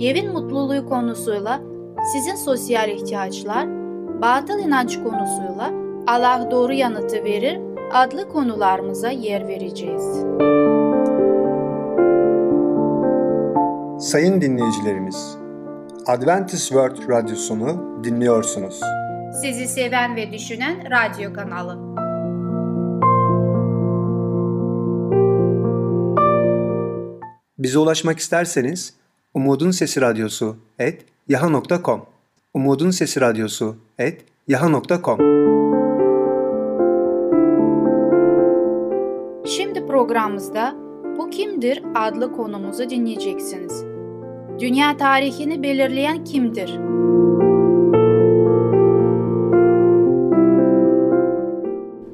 Evin mutluluğu konusuyla sizin sosyal ihtiyaçlar, batıl inanç konusuyla Allah doğru yanıtı verir adlı konularımıza yer vereceğiz. Sayın dinleyicilerimiz, Adventist World Radyosunu dinliyorsunuz. Sizi seven ve düşünen radyo kanalı. Bize ulaşmak isterseniz Umutun Sesi Radyosu et yaha.com Umutun Sesi Radyosu et yaha.com Şimdi programımızda Bu Kimdir adlı konumuzu dinleyeceksiniz. Dünya tarihini belirleyen kimdir?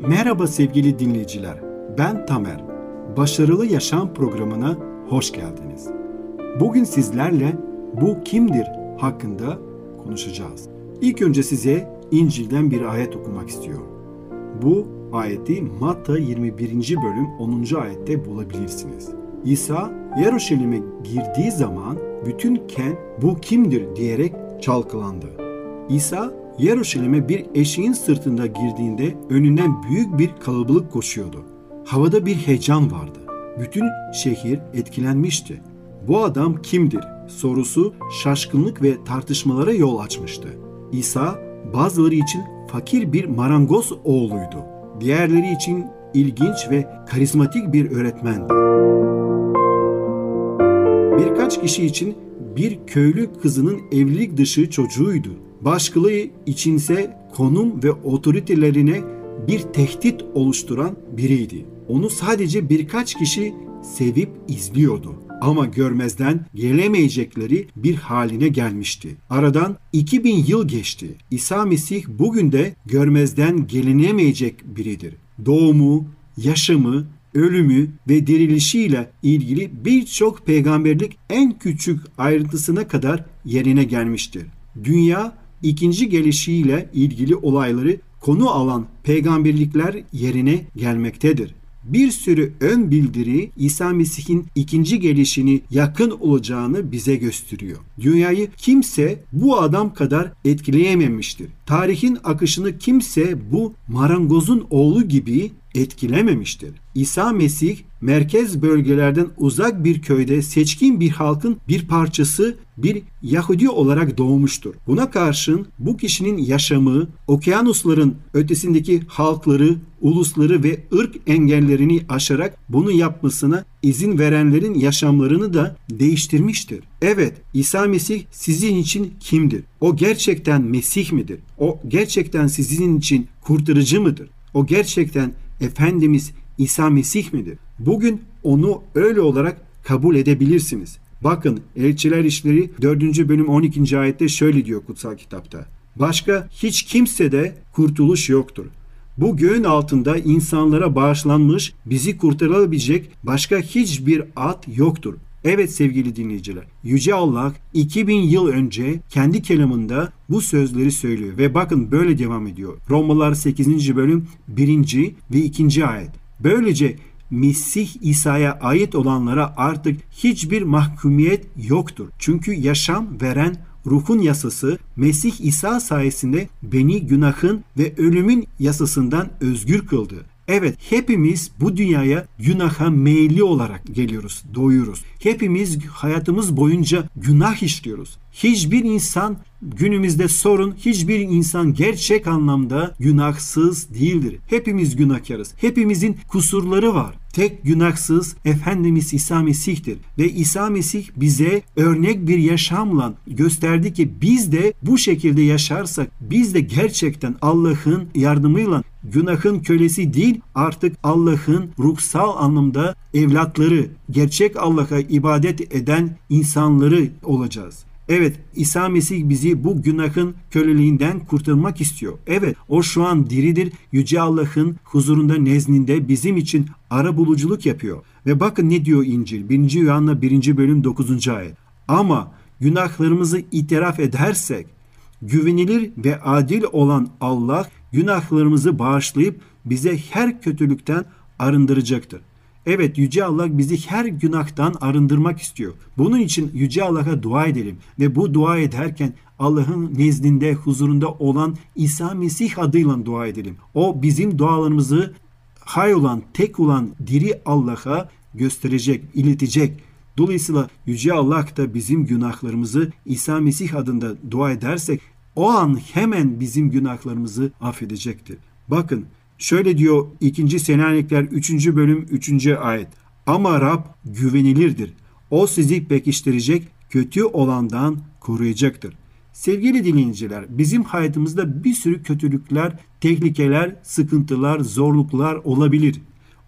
Merhaba sevgili dinleyiciler. Ben Tamer. Başarılı Yaşam programına hoş geldiniz. Bugün sizlerle bu kimdir hakkında konuşacağız. İlk önce size İncil'den bir ayet okumak istiyorum. Bu ayeti Matta 21. bölüm 10. ayette bulabilirsiniz. İsa Yeruşalim'e girdiği zaman bütün kent bu kimdir diyerek çalkalandı. İsa Yeruşalim'e bir eşeğin sırtında girdiğinde önünden büyük bir kalabalık koşuyordu. Havada bir heyecan vardı. Bütün şehir etkilenmişti. Bu adam kimdir sorusu şaşkınlık ve tartışmalara yol açmıştı. İsa bazıları için fakir bir marangoz oğluydu. Diğerleri için ilginç ve karizmatik bir öğretmendi. Birkaç kişi için bir köylü kızının evlilik dışı çocuğuydu. Başkaları içinse konum ve otoritelerine bir tehdit oluşturan biriydi. Onu sadece birkaç kişi sevip izliyordu ama görmezden gelemeyecekleri bir haline gelmişti. Aradan 2000 yıl geçti. İsa Mesih bugün de görmezden gelinemeyecek biridir. Doğumu, yaşamı, ölümü ve dirilişiyle ilgili birçok peygamberlik en küçük ayrıntısına kadar yerine gelmiştir. Dünya ikinci gelişiyle ilgili olayları konu alan peygamberlikler yerine gelmektedir bir sürü ön bildiri İsa Mesih'in ikinci gelişini yakın olacağını bize gösteriyor. Dünyayı kimse bu adam kadar etkileyememiştir. Tarihin akışını kimse bu marangozun oğlu gibi etkilememiştir. İsa Mesih merkez bölgelerden uzak bir köyde seçkin bir halkın bir parçası bir Yahudi olarak doğmuştur. Buna karşın bu kişinin yaşamı okyanusların ötesindeki halkları, ulusları ve ırk engellerini aşarak bunu yapmasına izin verenlerin yaşamlarını da değiştirmiştir. Evet, İsa Mesih sizin için kimdir? O gerçekten Mesih midir? O gerçekten sizin için kurtarıcı mıdır? O gerçekten Efendimiz İsa Mesih midir? Bugün onu öyle olarak kabul edebilirsiniz. Bakın Elçiler İşleri 4. bölüm 12. ayette şöyle diyor kutsal kitapta. Başka hiç kimse de kurtuluş yoktur. Bu göğün altında insanlara bağışlanmış, bizi kurtarabilecek başka hiçbir ad yoktur. Evet sevgili dinleyiciler, Yüce Allah 2000 yıl önce kendi kelamında bu sözleri söylüyor ve bakın böyle devam ediyor. Romalılar 8. bölüm 1. ve 2. ayet. Böylece Mesih İsa'ya ait olanlara artık hiçbir mahkumiyet yoktur. Çünkü yaşam veren ruhun yasası Mesih İsa sayesinde beni günahın ve ölümün yasasından özgür kıldı. Evet hepimiz bu dünyaya günaha meyilli olarak geliyoruz, doğuyoruz. Hepimiz hayatımız boyunca günah işliyoruz. Hiçbir insan günümüzde sorun, hiçbir insan gerçek anlamda günahsız değildir. Hepimiz günahkarız. Hepimizin kusurları var. Tek günahsız Efendimiz İsa Mesih'tir. Ve İsa Mesih bize örnek bir yaşamla gösterdi ki biz de bu şekilde yaşarsak biz de gerçekten Allah'ın yardımıyla günahın kölesi değil artık Allah'ın ruhsal anlamda evlatları, gerçek Allah'a ibadet eden insanları olacağız. Evet İsa Mesih bizi bu günahın köleliğinden kurtarmak istiyor. Evet o şu an diridir. Yüce Allah'ın huzurunda nezdinde bizim için ara buluculuk yapıyor. Ve bakın ne diyor İncil 1. Yuhanna 1. bölüm 9. ayet. Ama günahlarımızı itiraf edersek güvenilir ve adil olan Allah günahlarımızı bağışlayıp bize her kötülükten arındıracaktır. Evet Yüce Allah bizi her günahtan arındırmak istiyor. Bunun için Yüce Allah'a dua edelim ve bu dua ederken Allah'ın nezdinde huzurunda olan İsa Mesih adıyla dua edelim. O bizim dualarımızı hay olan, tek olan diri Allah'a gösterecek, iletecek. Dolayısıyla Yüce Allah da bizim günahlarımızı İsa Mesih adında dua edersek o an hemen bizim günahlarımızı affedecektir. Bakın şöyle diyor 2. Selanikler 3. bölüm 3. ayet. Ama Rab güvenilirdir. O sizi pekiştirecek, kötü olandan koruyacaktır. Sevgili dinleyiciler, bizim hayatımızda bir sürü kötülükler, tehlikeler, sıkıntılar, zorluklar olabilir.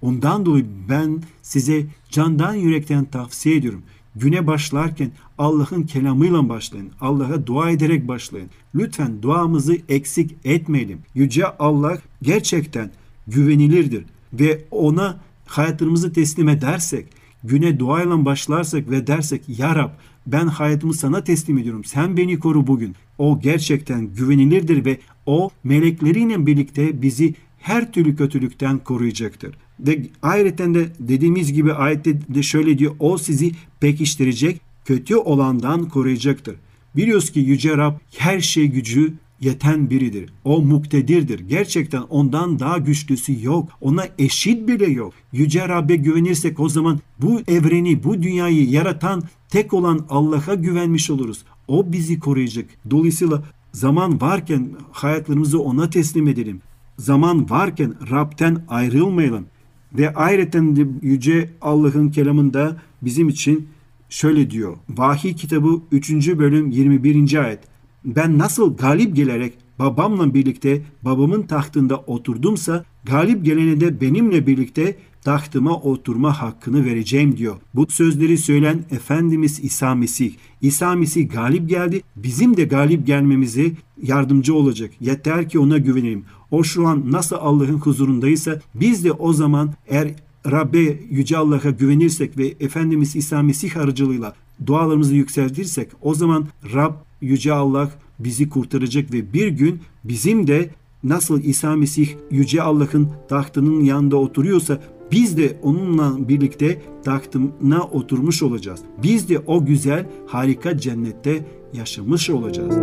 Ondan dolayı ben size candan yürekten tavsiye ediyorum. Güne başlarken Allah'ın kelamıyla başlayın. Allah'a dua ederek başlayın. Lütfen duamızı eksik etmeyelim. Yüce Allah gerçekten güvenilirdir ve ona hayatımızı teslim edersek, güne duayla başlarsak ve dersek Ya Rab ben hayatımı sana teslim ediyorum. Sen beni koru bugün. O gerçekten güvenilirdir ve o melekleriyle birlikte bizi her türlü kötülükten koruyacaktır. Ve ayrıca de dediğimiz gibi ayette de şöyle diyor. O sizi pekiştirecek, kötü olandan koruyacaktır. Biliyoruz ki Yüce Rab her şey gücü yeten biridir. O muktedirdir. Gerçekten ondan daha güçlüsü yok. Ona eşit bile yok. Yüce Rab'be güvenirsek o zaman bu evreni, bu dünyayı yaratan tek olan Allah'a güvenmiş oluruz. O bizi koruyacak. Dolayısıyla zaman varken hayatlarımızı ona teslim edelim. Zaman varken Rab'den ayrılmayalım. Ve ayrıca Yüce Allah'ın kelamında bizim için şöyle diyor. Vahiy kitabı 3. bölüm 21. ayet. Ben nasıl galip gelerek babamla birlikte babamın tahtında oturdumsa galip gelene de benimle birlikte tahtıma oturma hakkını vereceğim diyor. Bu sözleri söyleyen Efendimiz İsa Mesih. İsa Mesih galip geldi. Bizim de galip gelmemize yardımcı olacak. Yeter ki ona güvenelim. O şu an nasıl Allah'ın huzurundaysa biz de o zaman eğer Rabbe Yüce Allah'a güvenirsek ve Efendimiz İsa Mesih aracılığıyla dualarımızı yükseltirsek o zaman Rab Yüce Allah bizi kurtaracak ve bir gün bizim de nasıl İsa Mesih Yüce Allah'ın tahtının yanında oturuyorsa biz de onunla birlikte tahtına oturmuş olacağız. Biz de o güzel harika cennette yaşamış olacağız.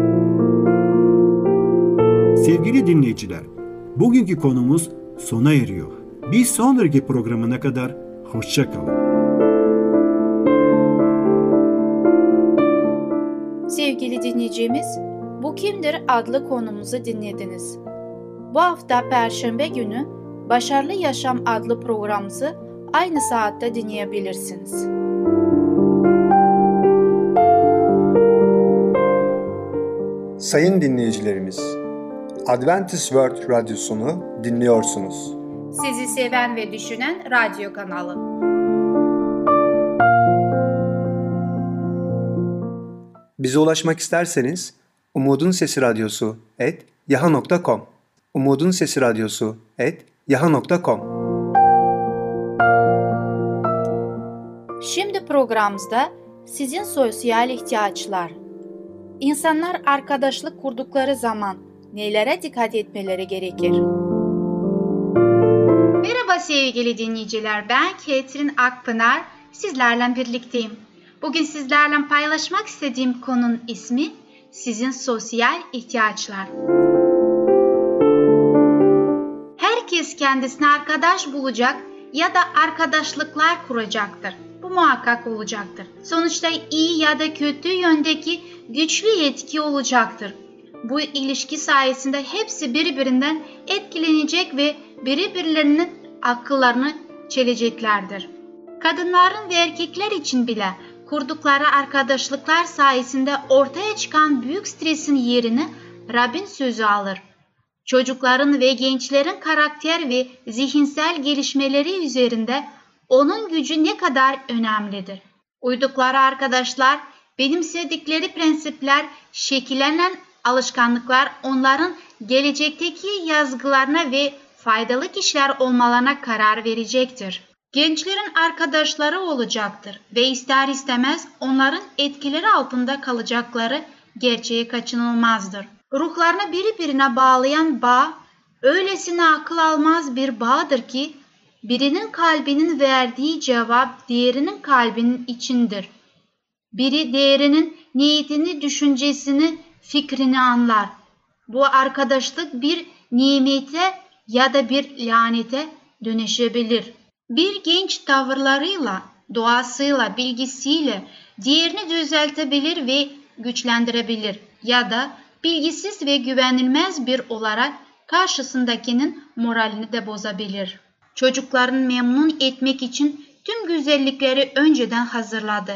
Sevgili dinleyiciler, bugünkü konumuz sona eriyor. Bir sonraki programına kadar hoşçakalın. Sevgili dinleyicimiz, Bu Kimdir adlı konumuzu dinlediniz. Bu hafta Perşembe günü Başarılı Yaşam adlı programımızı aynı saatte dinleyebilirsiniz. Sayın dinleyicilerimiz, Adventist World Radyosunu dinliyorsunuz. Sizi seven ve düşünen radyo kanalı. Bize ulaşmak isterseniz Umutun Sesi Radyosu et yaha.com Umutun Sesi Radyosu et yaha.com Şimdi programımızda sizin sosyal ihtiyaçlar. İnsanlar arkadaşlık kurdukları zaman nelere dikkat etmeleri gerekir? Merhaba sevgili dinleyiciler. Ben Ketrin Akpınar. Sizlerle birlikteyim. Bugün sizlerle paylaşmak istediğim konunun ismi sizin sosyal ihtiyaçlar. Herkes kendisine arkadaş bulacak ya da arkadaşlıklar kuracaktır. Bu muhakkak olacaktır. Sonuçta iyi ya da kötü yöndeki güçlü yetki olacaktır. Bu ilişki sayesinde hepsi birbirinden etkilenecek ve birbirlerinin akıllarını çeleceklerdir. Kadınların ve erkekler için bile kurdukları arkadaşlıklar sayesinde ortaya çıkan büyük stresin yerini Rabbin sözü alır. Çocukların ve gençlerin karakter ve zihinsel gelişmeleri üzerinde onun gücü ne kadar önemlidir. Uydukları arkadaşlar Benimsedikleri prensipler, şekillenen alışkanlıklar onların gelecekteki yazgılarına ve faydalı kişiler olmalarına karar verecektir. Gençlerin arkadaşları olacaktır ve ister istemez onların etkileri altında kalacakları gerçeği kaçınılmazdır. Ruhlarını birbirine bağlayan bağ, öylesine akıl almaz bir bağdır ki, birinin kalbinin verdiği cevap diğerinin kalbinin içindir. Biri diğerinin niyetini, düşüncesini, fikrini anlar. Bu arkadaşlık bir nimete ya da bir lanete dönüşebilir. Bir genç tavırlarıyla, doğasıyla, bilgisiyle diğerini düzeltebilir ve güçlendirebilir ya da bilgisiz ve güvenilmez bir olarak karşısındakinin moralini de bozabilir. Çocukların memnun etmek için tüm güzellikleri önceden hazırladı.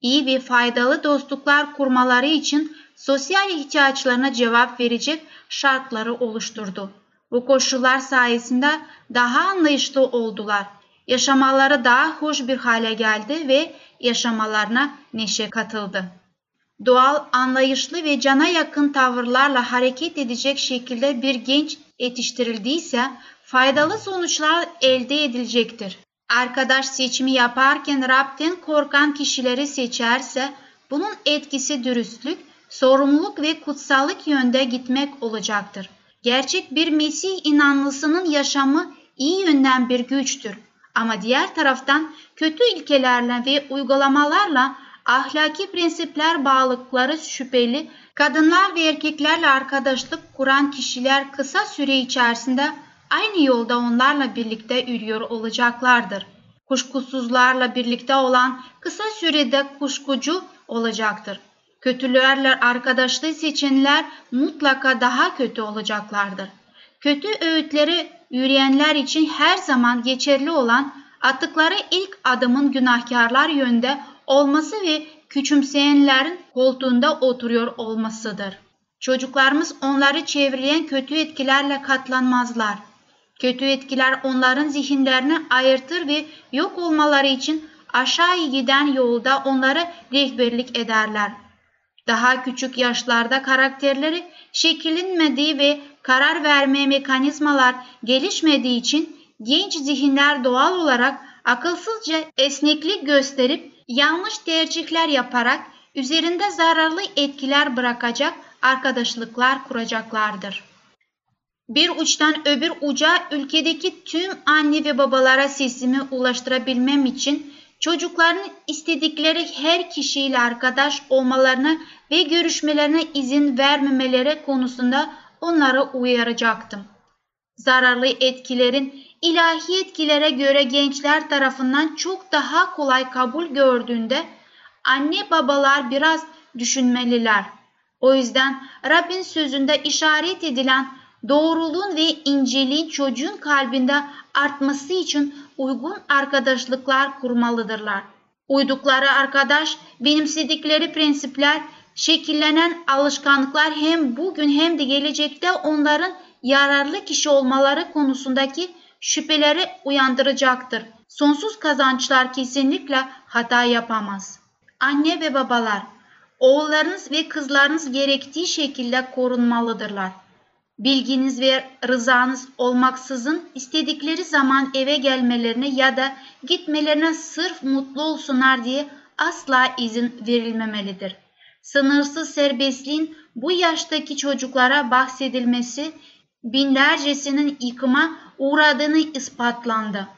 İyi ve faydalı dostluklar kurmaları için sosyal ihtiyaçlarına cevap verecek şartları oluşturdu. Bu koşullar sayesinde daha anlayışlı oldular. Yaşamaları daha hoş bir hale geldi ve yaşamalarına neşe katıldı. Doğal, anlayışlı ve cana yakın tavırlarla hareket edecek şekilde bir genç yetiştirildiyse faydalı sonuçlar elde edilecektir. Arkadaş seçimi yaparken Rab'den korkan kişileri seçerse bunun etkisi dürüstlük, sorumluluk ve kutsallık yönde gitmek olacaktır. Gerçek bir Mesih inanlısının yaşamı iyi yönden bir güçtür. Ama diğer taraftan kötü ilkelerle ve uygulamalarla ahlaki prensipler bağlılıkları şüpheli, kadınlar ve erkeklerle arkadaşlık kuran kişiler kısa süre içerisinde aynı yolda onlarla birlikte yürüyor olacaklardır. Kuşkusuzlarla birlikte olan kısa sürede kuşkucu olacaktır. Kötülerle arkadaşlığı seçenler mutlaka daha kötü olacaklardır. Kötü öğütleri yürüyenler için her zaman geçerli olan attıkları ilk adımın günahkarlar yönde olması ve küçümseyenlerin koltuğunda oturuyor olmasıdır. Çocuklarımız onları çevreleyen kötü etkilerle katlanmazlar. Kötü etkiler onların zihinlerini ayırtır ve yok olmaları için aşağı giden yolda onlara rehberlik ederler. Daha küçük yaşlarda karakterleri şekillenmediği ve karar verme mekanizmalar gelişmediği için genç zihinler doğal olarak akılsızca esneklik gösterip yanlış tercihler yaparak üzerinde zararlı etkiler bırakacak arkadaşlıklar kuracaklardır. Bir uçtan öbür uca ülkedeki tüm anne ve babalara sesimi ulaştırabilmem için çocukların istedikleri her kişiyle arkadaş olmalarına ve görüşmelerine izin vermemeleri konusunda onları uyaracaktım. Zararlı etkilerin ilahi etkilere göre gençler tarafından çok daha kolay kabul gördüğünde anne babalar biraz düşünmeliler. O yüzden Rabbin sözünde işaret edilen doğruluğun ve inceliğin çocuğun kalbinde artması için uygun arkadaşlıklar kurmalıdırlar. Uydukları arkadaş, benimsedikleri prensipler, şekillenen alışkanlıklar hem bugün hem de gelecekte onların yararlı kişi olmaları konusundaki şüpheleri uyandıracaktır. Sonsuz kazançlar kesinlikle hata yapamaz. Anne ve babalar, oğullarınız ve kızlarınız gerektiği şekilde korunmalıdırlar. Bilginiz ve rızanız olmaksızın istedikleri zaman eve gelmelerine ya da gitmelerine sırf mutlu olsunlar diye asla izin verilmemelidir. Sınırsız serbestliğin bu yaştaki çocuklara bahsedilmesi binlercesinin yıkıma uğradığını ispatlandı.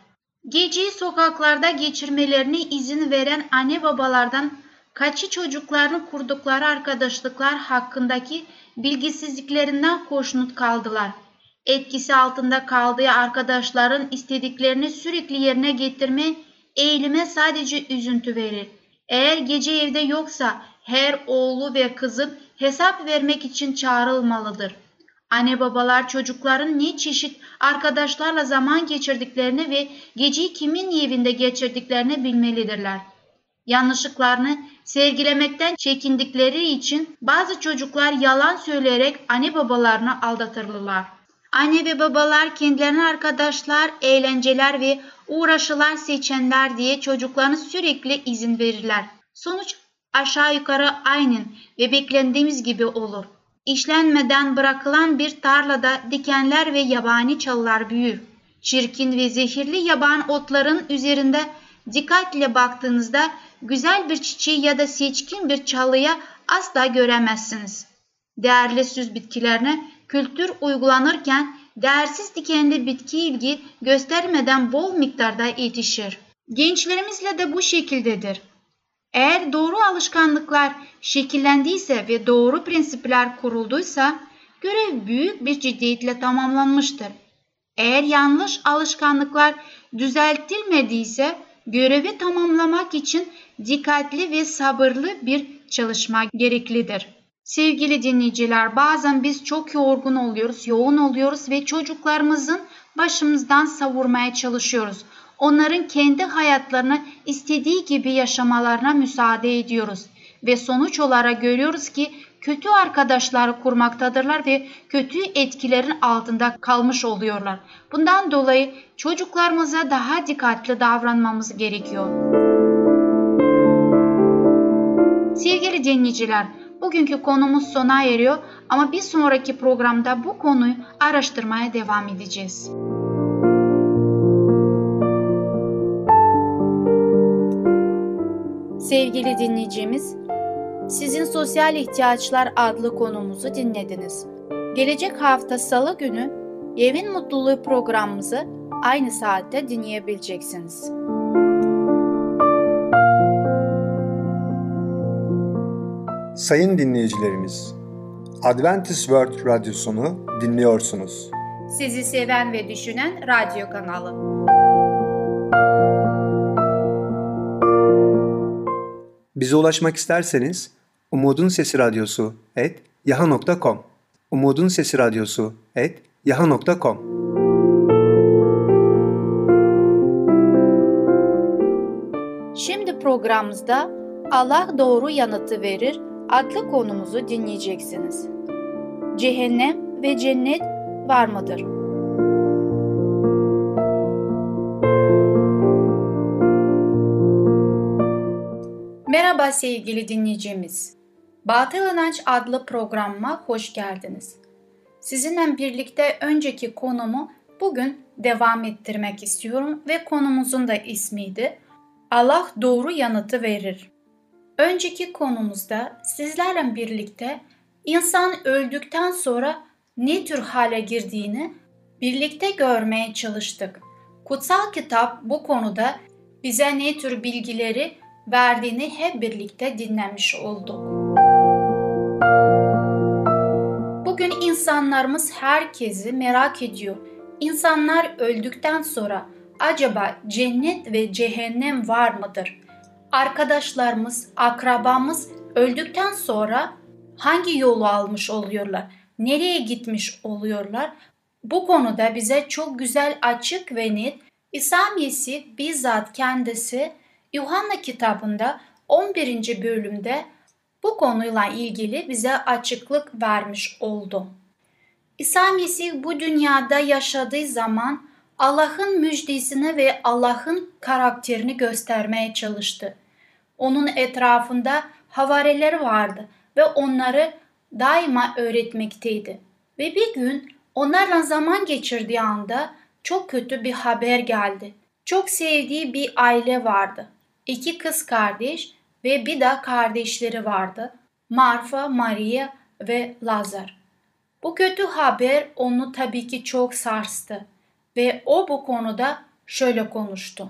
Geceyi sokaklarda geçirmelerine izin veren anne babalardan kaçı çocuklarını kurdukları arkadaşlıklar hakkındaki bilgisizliklerinden hoşnut kaldılar. Etkisi altında kaldığı arkadaşların istediklerini sürekli yerine getirme eğilime sadece üzüntü verir. Eğer gece evde yoksa her oğlu ve kızın hesap vermek için çağrılmalıdır. Anne babalar çocukların ne çeşit arkadaşlarla zaman geçirdiklerini ve geceyi kimin evinde geçirdiklerini bilmelidirler. Yanlışlıklarını sergilemekten çekindikleri için bazı çocuklar yalan söyleyerek anne babalarını aldatırlar. Anne ve babalar kendilerine arkadaşlar, eğlenceler ve uğraşılar seçenler diye çocuklarına sürekli izin verirler. Sonuç aşağı yukarı aynen ve beklendiğimiz gibi olur. İşlenmeden bırakılan bir tarlada dikenler ve yabani çalılar büyür. Çirkin ve zehirli yaban otların üzerinde dikkatle baktığınızda güzel bir çiçeği ya da seçkin bir çalıya asla göremezsiniz. Değerli süs bitkilerine kültür uygulanırken değersiz dikenli bitki ilgi göstermeden bol miktarda yetişir. Gençlerimizle de bu şekildedir. Eğer doğru alışkanlıklar şekillendiyse ve doğru prensipler kurulduysa görev büyük bir ciddiyetle tamamlanmıştır. Eğer yanlış alışkanlıklar düzeltilmediyse görevi tamamlamak için dikkatli ve sabırlı bir çalışma gereklidir. Sevgili dinleyiciler bazen biz çok yorgun oluyoruz, yoğun oluyoruz ve çocuklarımızın başımızdan savurmaya çalışıyoruz. Onların kendi hayatlarını istediği gibi yaşamalarına müsaade ediyoruz ve sonuç olarak görüyoruz ki kötü arkadaşları kurmaktadırlar ve kötü etkilerin altında kalmış oluyorlar. Bundan dolayı çocuklarımıza daha dikkatli davranmamız gerekiyor. Sevgili dinleyiciler, bugünkü konumuz sona eriyor ama bir sonraki programda bu konuyu araştırmaya devam edeceğiz. Sevgili dinleyicimiz, sizin Sosyal İhtiyaçlar adlı konumuzu dinlediniz. Gelecek hafta Salı günü Evin Mutluluğu programımızı aynı saatte dinleyebileceksiniz. Sayın dinleyicilerimiz, Adventist World Radyosunu dinliyorsunuz. Sizi seven ve düşünen radyo kanalı. Bize ulaşmak isterseniz Umutun Sesi Radyosu et yaha.com Umutun Sesi Radyosu et yaha.com Şimdi programımızda Allah doğru yanıtı verir adlı konumuzu dinleyeceksiniz. Cehennem ve cennet var mıdır? Merhaba sevgili dinleyicimiz. Batıl İnanç adlı programıma hoş geldiniz. Sizinle birlikte önceki konumu bugün devam ettirmek istiyorum ve konumuzun da ismiydi Allah doğru yanıtı verir. Önceki konumuzda sizlerle birlikte insan öldükten sonra ne tür hale girdiğini birlikte görmeye çalıştık. Kutsal kitap bu konuda bize ne tür bilgileri verdiğini hep birlikte dinlemiş olduk. Bugün insanlarımız herkesi merak ediyor. İnsanlar öldükten sonra acaba cennet ve cehennem var mıdır? Arkadaşlarımız, akrabamız öldükten sonra hangi yolu almış oluyorlar? Nereye gitmiş oluyorlar? Bu konuda bize çok güzel açık ve net İsa Mesih bizzat kendisi Yuhanna kitabında 11. bölümde bu konuyla ilgili bize açıklık vermiş oldu. İsa Mesih bu dünyada yaşadığı zaman Allah'ın müjdesini ve Allah'ın karakterini göstermeye çalıştı. Onun etrafında havariler vardı ve onları daima öğretmekteydi. Ve bir gün onlarla zaman geçirdiği anda çok kötü bir haber geldi. Çok sevdiği bir aile vardı. İki kız kardeş ve bir de kardeşleri vardı. Marfa, Maria ve Lazar. Bu kötü haber onu tabii ki çok sarstı ve o bu konuda şöyle konuştu.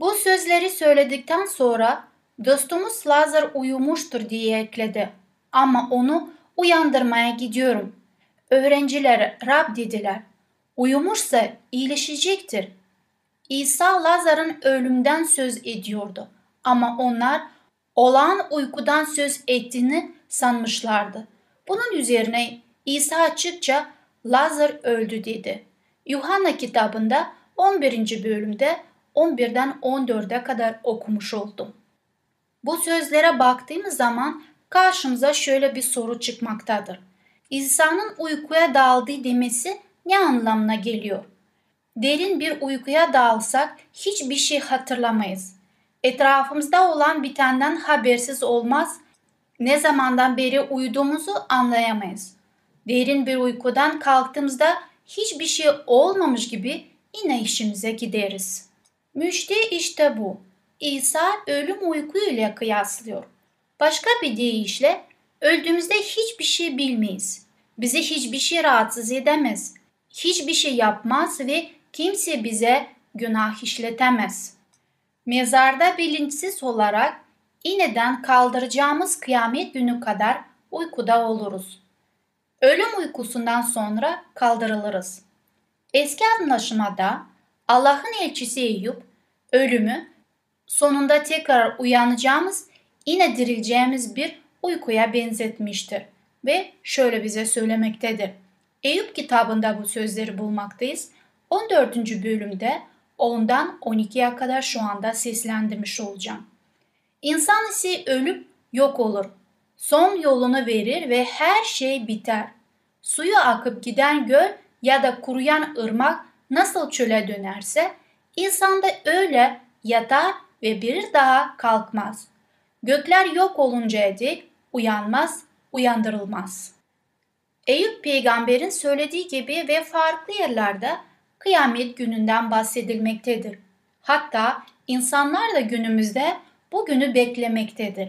Bu sözleri söyledikten sonra dostumuz Lazar uyumuştur diye ekledi. Ama onu uyandırmaya gidiyorum. Öğrenciler Rab dediler. Uyumuşsa iyileşecektir. İsa Lazar'ın ölümden söz ediyordu. Ama onlar olağan uykudan söz ettiğini sanmışlardı. Bunun üzerine İsa açıkça Lazar öldü dedi. Yuhanna kitabında 11. bölümde 11'den 14'e kadar okumuş oldum. Bu sözlere baktığımız zaman karşımıza şöyle bir soru çıkmaktadır. İnsanın uykuya daldığı demesi ne anlamına geliyor? Derin bir uykuya dalsak hiçbir şey hatırlamayız. Etrafımızda olan bitenden habersiz olmaz, ne zamandan beri uyuduğumuzu anlayamayız. Derin bir uykudan kalktığımızda hiçbir şey olmamış gibi yine işimize gideriz. Müjde işte bu. İsa ölüm uyku ile kıyaslıyor. Başka bir deyişle öldüğümüzde hiçbir şey bilmeyiz. Bizi hiçbir şey rahatsız edemez. Hiçbir şey yapmaz ve kimse bize günah işletemez. Mezarda bilinçsiz olarak ineden kaldıracağımız kıyamet günü kadar uykuda oluruz. Ölüm uykusundan sonra kaldırılırız. Eski anlaşmada Allah'ın elçisi Eyüp ölümü sonunda tekrar uyanacağımız, yine dirileceğimiz bir uykuya benzetmiştir ve şöyle bize söylemektedir. Eyüp kitabında bu sözleri bulmaktayız. 14. bölümde 10'dan 12'ye kadar şu anda seslendirmiş olacağım. İnsan ise ölüp yok olur. Son yolunu verir ve her şey biter. Suyu akıp giden göl ya da kuruyan ırmak nasıl çöle dönerse insan da öyle yatar ve bir daha kalkmaz. Gökler yok oluncaya dek uyanmaz, uyandırılmaz. Eyüp peygamberin söylediği gibi ve farklı yerlerde kıyamet gününden bahsedilmektedir. Hatta insanlar da günümüzde bu günü beklemektedir.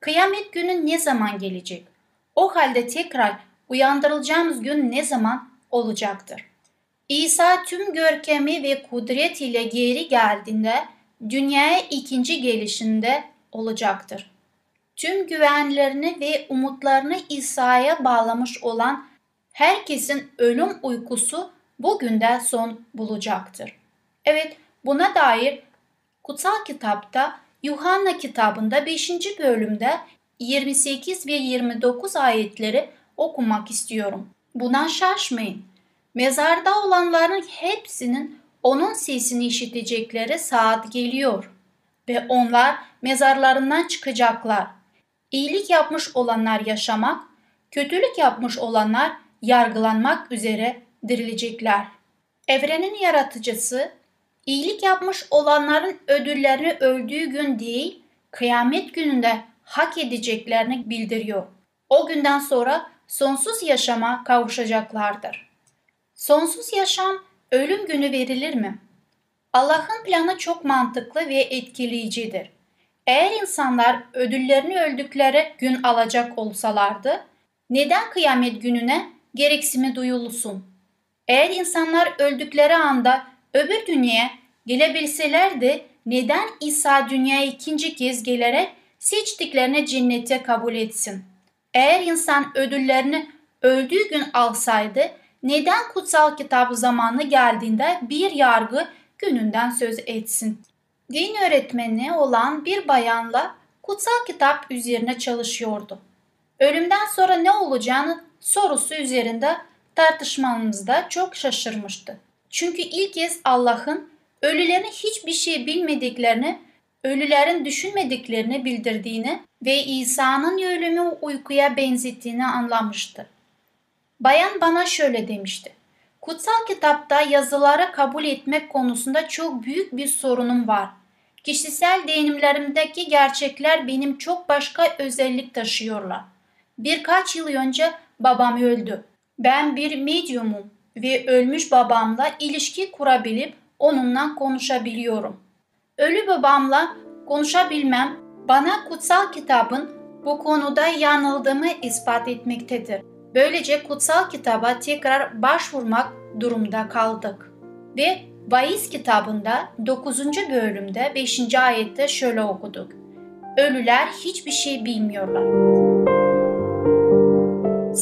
Kıyamet günü ne zaman gelecek? O halde tekrar uyandırılacağımız gün ne zaman olacaktır? İsa tüm görkemi ve kudret ile geri geldiğinde dünyaya ikinci gelişinde olacaktır. Tüm güvenlerini ve umutlarını İsa'ya bağlamış olan herkesin ölüm uykusu bugün de son bulacaktır. Evet, buna dair kutsal kitapta Yuhanna kitabında 5. bölümde 28 ve 29 ayetleri okumak istiyorum. Buna şaşmayın. Mezarda olanların hepsinin onun sesini işitecekleri saat geliyor ve onlar mezarlarından çıkacaklar. İyilik yapmış olanlar yaşamak, kötülük yapmış olanlar yargılanmak üzere dirilecekler. Evrenin yaratıcısı, iyilik yapmış olanların ödüllerini öldüğü gün değil, kıyamet gününde hak edeceklerini bildiriyor. O günden sonra sonsuz yaşama kavuşacaklardır. Sonsuz yaşam ölüm günü verilir mi? Allah'ın planı çok mantıklı ve etkileyicidir. Eğer insanlar ödüllerini öldükleri gün alacak olsalardı, neden kıyamet gününe gereksimi duyulsun? Eğer insanlar öldükleri anda öbür dünyaya gelebilselerdi, neden İsa dünyaya ikinci kez gelerek seçtiklerini cennete kabul etsin? Eğer insan ödüllerini öldüğü gün alsaydı, neden kutsal kitap zamanı geldiğinde bir yargı gününden söz etsin? Din öğretmeni olan bir bayanla kutsal kitap üzerine çalışıyordu. Ölümden sonra ne olacağını sorusu üzerinde tartışmamızda çok şaşırmıştı. Çünkü ilk kez Allah'ın ölülerin hiçbir şey bilmediklerini, ölülerin düşünmediklerini bildirdiğini ve İsa'nın ölümü uykuya benzettiğini anlamıştı. Bayan bana şöyle demişti. Kutsal kitapta yazıları kabul etmek konusunda çok büyük bir sorunum var. Kişisel deneyimlerimdeki gerçekler benim çok başka özellik taşıyorlar. Birkaç yıl önce babam öldü. Ben bir medyumum ve ölmüş babamla ilişki kurabilip onunla konuşabiliyorum. Ölü babamla konuşabilmem bana kutsal kitabın bu konuda yanıldığımı ispat etmektedir. Böylece kutsal kitaba tekrar başvurmak durumda kaldık. Ve Vaiz kitabında 9. bölümde 5. ayette şöyle okuduk. Ölüler hiçbir şey bilmiyorlar.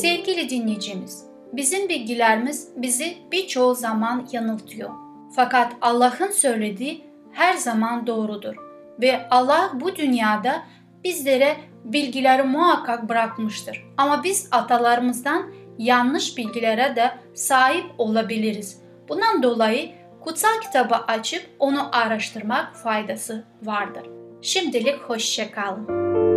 Sevgili dinleyicimiz, bizim bilgilerimiz bizi birçoğu zaman yanıltıyor. Fakat Allah'ın söylediği her zaman doğrudur ve Allah bu dünyada bizlere bilgileri muhakkak bırakmıştır. Ama biz atalarımızdan yanlış bilgilere de sahip olabiliriz. Bundan dolayı kutsal kitabı açıp onu araştırmak faydası vardır. Şimdilik hoşçakalın.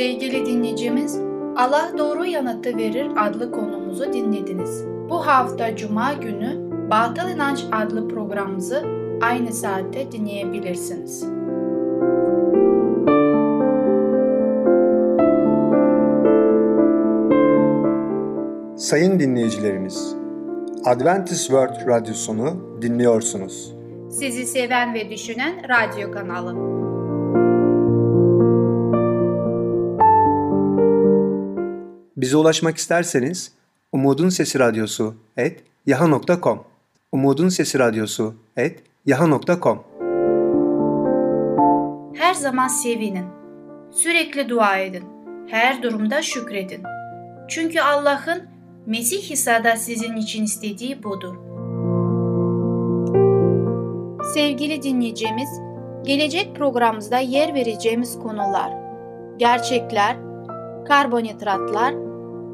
Sevgili dinleyicimiz, Allah doğru yanıtı verir adlı konumuzu dinlediniz. Bu hafta Cuma günü Batıl İnanç adlı programımızı aynı saatte dinleyebilirsiniz. Sayın dinleyicilerimiz, Adventist World Radyosunu dinliyorsunuz. Sizi seven ve düşünen radyo kanalı. Bize ulaşmak isterseniz Umutun Sesi Radyosu et yaha.com Umutun Sesi Radyosu et yaha.com Her zaman sevinin. Sürekli dua edin. Her durumda şükredin. Çünkü Allah'ın Mesih İsa'da sizin için istediği budur. Sevgili dinleyicimiz, gelecek programımızda yer vereceğimiz konular gerçekler, karbonhidratlar,